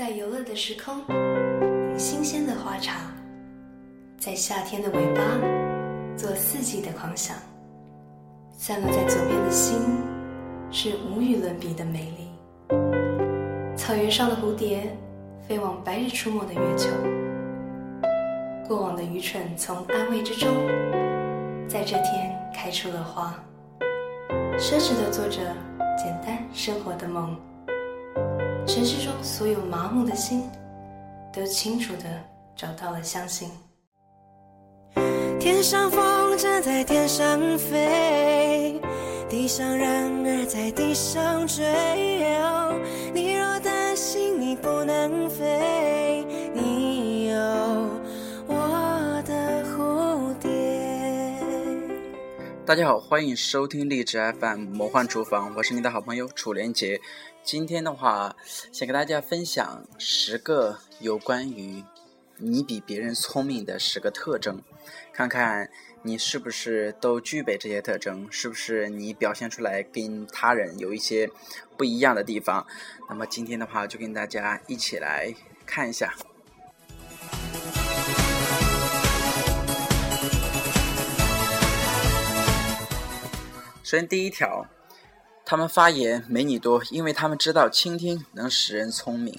在游乐的时空，新鲜的花茶；在夏天的尾巴，做四季的狂想。散落在左边的心，是无与伦比的美丽。草原上的蝴蝶，飞往白日出没的月球。过往的愚蠢，从安慰之中，在这天开出了花。奢侈的做着简单生活的梦。城市中所有麻木的心，都清楚的找到了相信。天上风筝在天上飞，地上人儿在地上追。你若担心你不能飞，你有我的蝴蝶。大家好，欢迎收听励志 FM 魔幻厨房，我是你的好朋友楚连杰。今天的话，想给大家分享十个有关于你比别人聪明的十个特征，看看你是不是都具备这些特征，是不是你表现出来跟他人有一些不一样的地方。那么今天的话，就跟大家一起来看一下。首先第一条。他们发言没你多，因为他们知道倾听能使人聪明。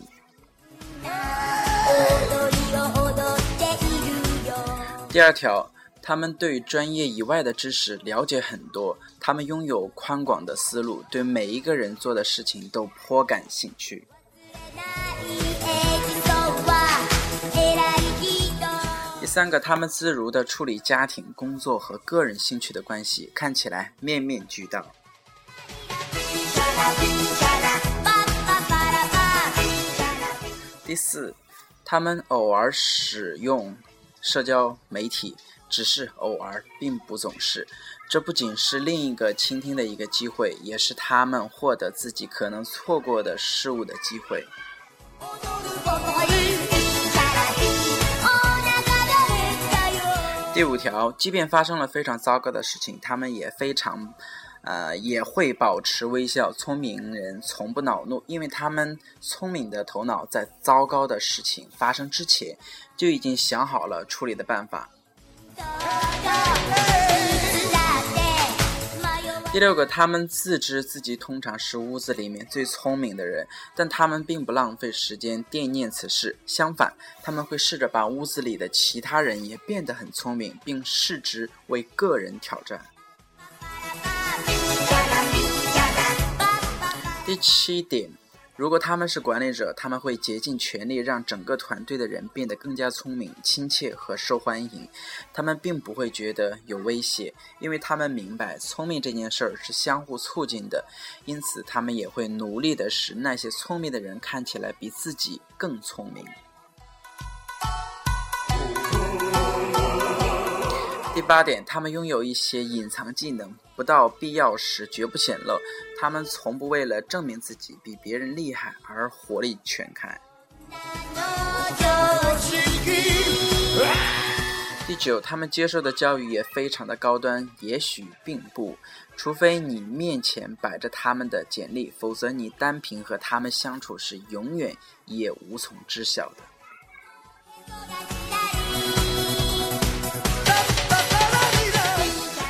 第二条，他们对专业以外的知识了解很多，他们拥有宽广的思路，对每一个人做的事情都颇感兴趣。第三个，他们自如地处理家庭、工作和个人兴趣的关系，看起来面面俱到。第四，他们偶尔使用社交媒体，只是偶尔，并不总是。这不仅是另一个倾听的一个机会，也是他们获得自己可能错过的事物的机会。第五条，即便发生了非常糟糕的事情，他们也非常。呃，也会保持微笑。聪明人从不恼怒，因为他们聪明的头脑在糟糕的事情发生之前就已经想好了处理的办法。第六个，他们自知自己通常是屋子里面最聪明的人，但他们并不浪费时间惦念此事。相反，他们会试着把屋子里的其他人也变得很聪明，并视之为个人挑战。第七点，如果他们是管理者，他们会竭尽全力让整个团队的人变得更加聪明、亲切和受欢迎。他们并不会觉得有威胁，因为他们明白聪明这件事儿是相互促进的。因此，他们也会努力的使那些聪明的人看起来比自己更聪明。第八点，他们拥有一些隐藏技能，不到必要时绝不显露。他们从不为了证明自己比别人厉害而火力全开。第九，他们接受的教育也非常的高端，也许并不，除非你面前摆着他们的简历，否则你单凭和他们相处是永远也无从知晓的。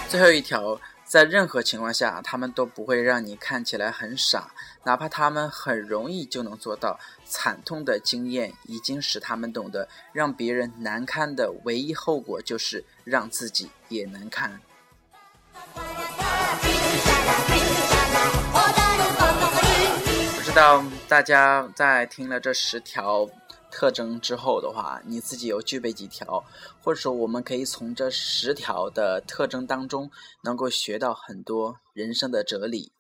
最后一条，在任何情况下，他们都不会让你看起来很傻，哪怕他们很容易就能做到。惨痛的经验已经使他们懂得，让别人难堪的唯一后果就是让自己也难堪。不知道大家在听了这十条。特征之后的话，你自己有具备几条，或者说我们可以从这十条的特征当中，能够学到很多人生的哲理。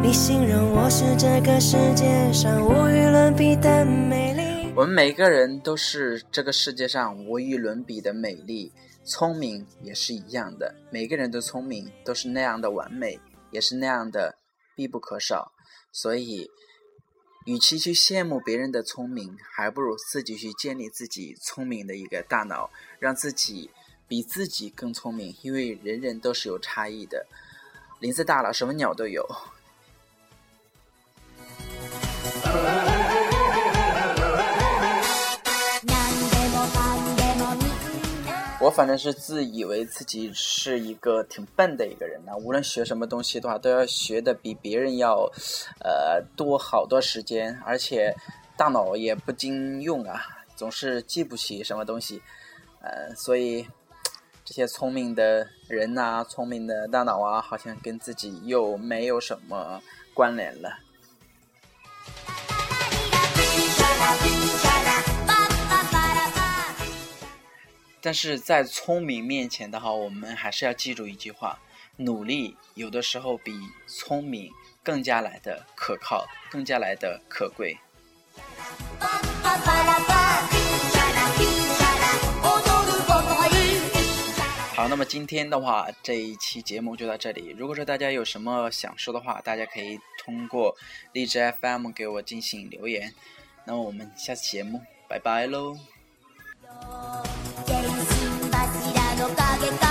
你形容我是这个世界上无与伦比的美丽。我们每个人都是这个世界上无与伦比的美丽，聪明也是一样的，每个人的聪明，都是那样的完美，也是那样的必不可少，所以。与其去羡慕别人的聪明，还不如自己去建立自己聪明的一个大脑，让自己比自己更聪明。因为人人都是有差异的，林子大了，什么鸟都有。我反正是自以为自己是一个挺笨的一个人呢。无论学什么东西的话，都要学的比别人要，呃，多好多时间，而且大脑也不经用啊，总是记不起什么东西。呃，所以这些聪明的人呐，聪明的大脑啊，好像跟自己又没有什么关联了。但是在聪明面前的话，我们还是要记住一句话：努力有的时候比聪明更加来的可靠，更加来的可贵。好，那么今天的话，这一期节目就到这里。如果说大家有什么想说的话，大家可以通过荔枝 FM 给我进行留言。那么我们下次节目，拜拜喽。de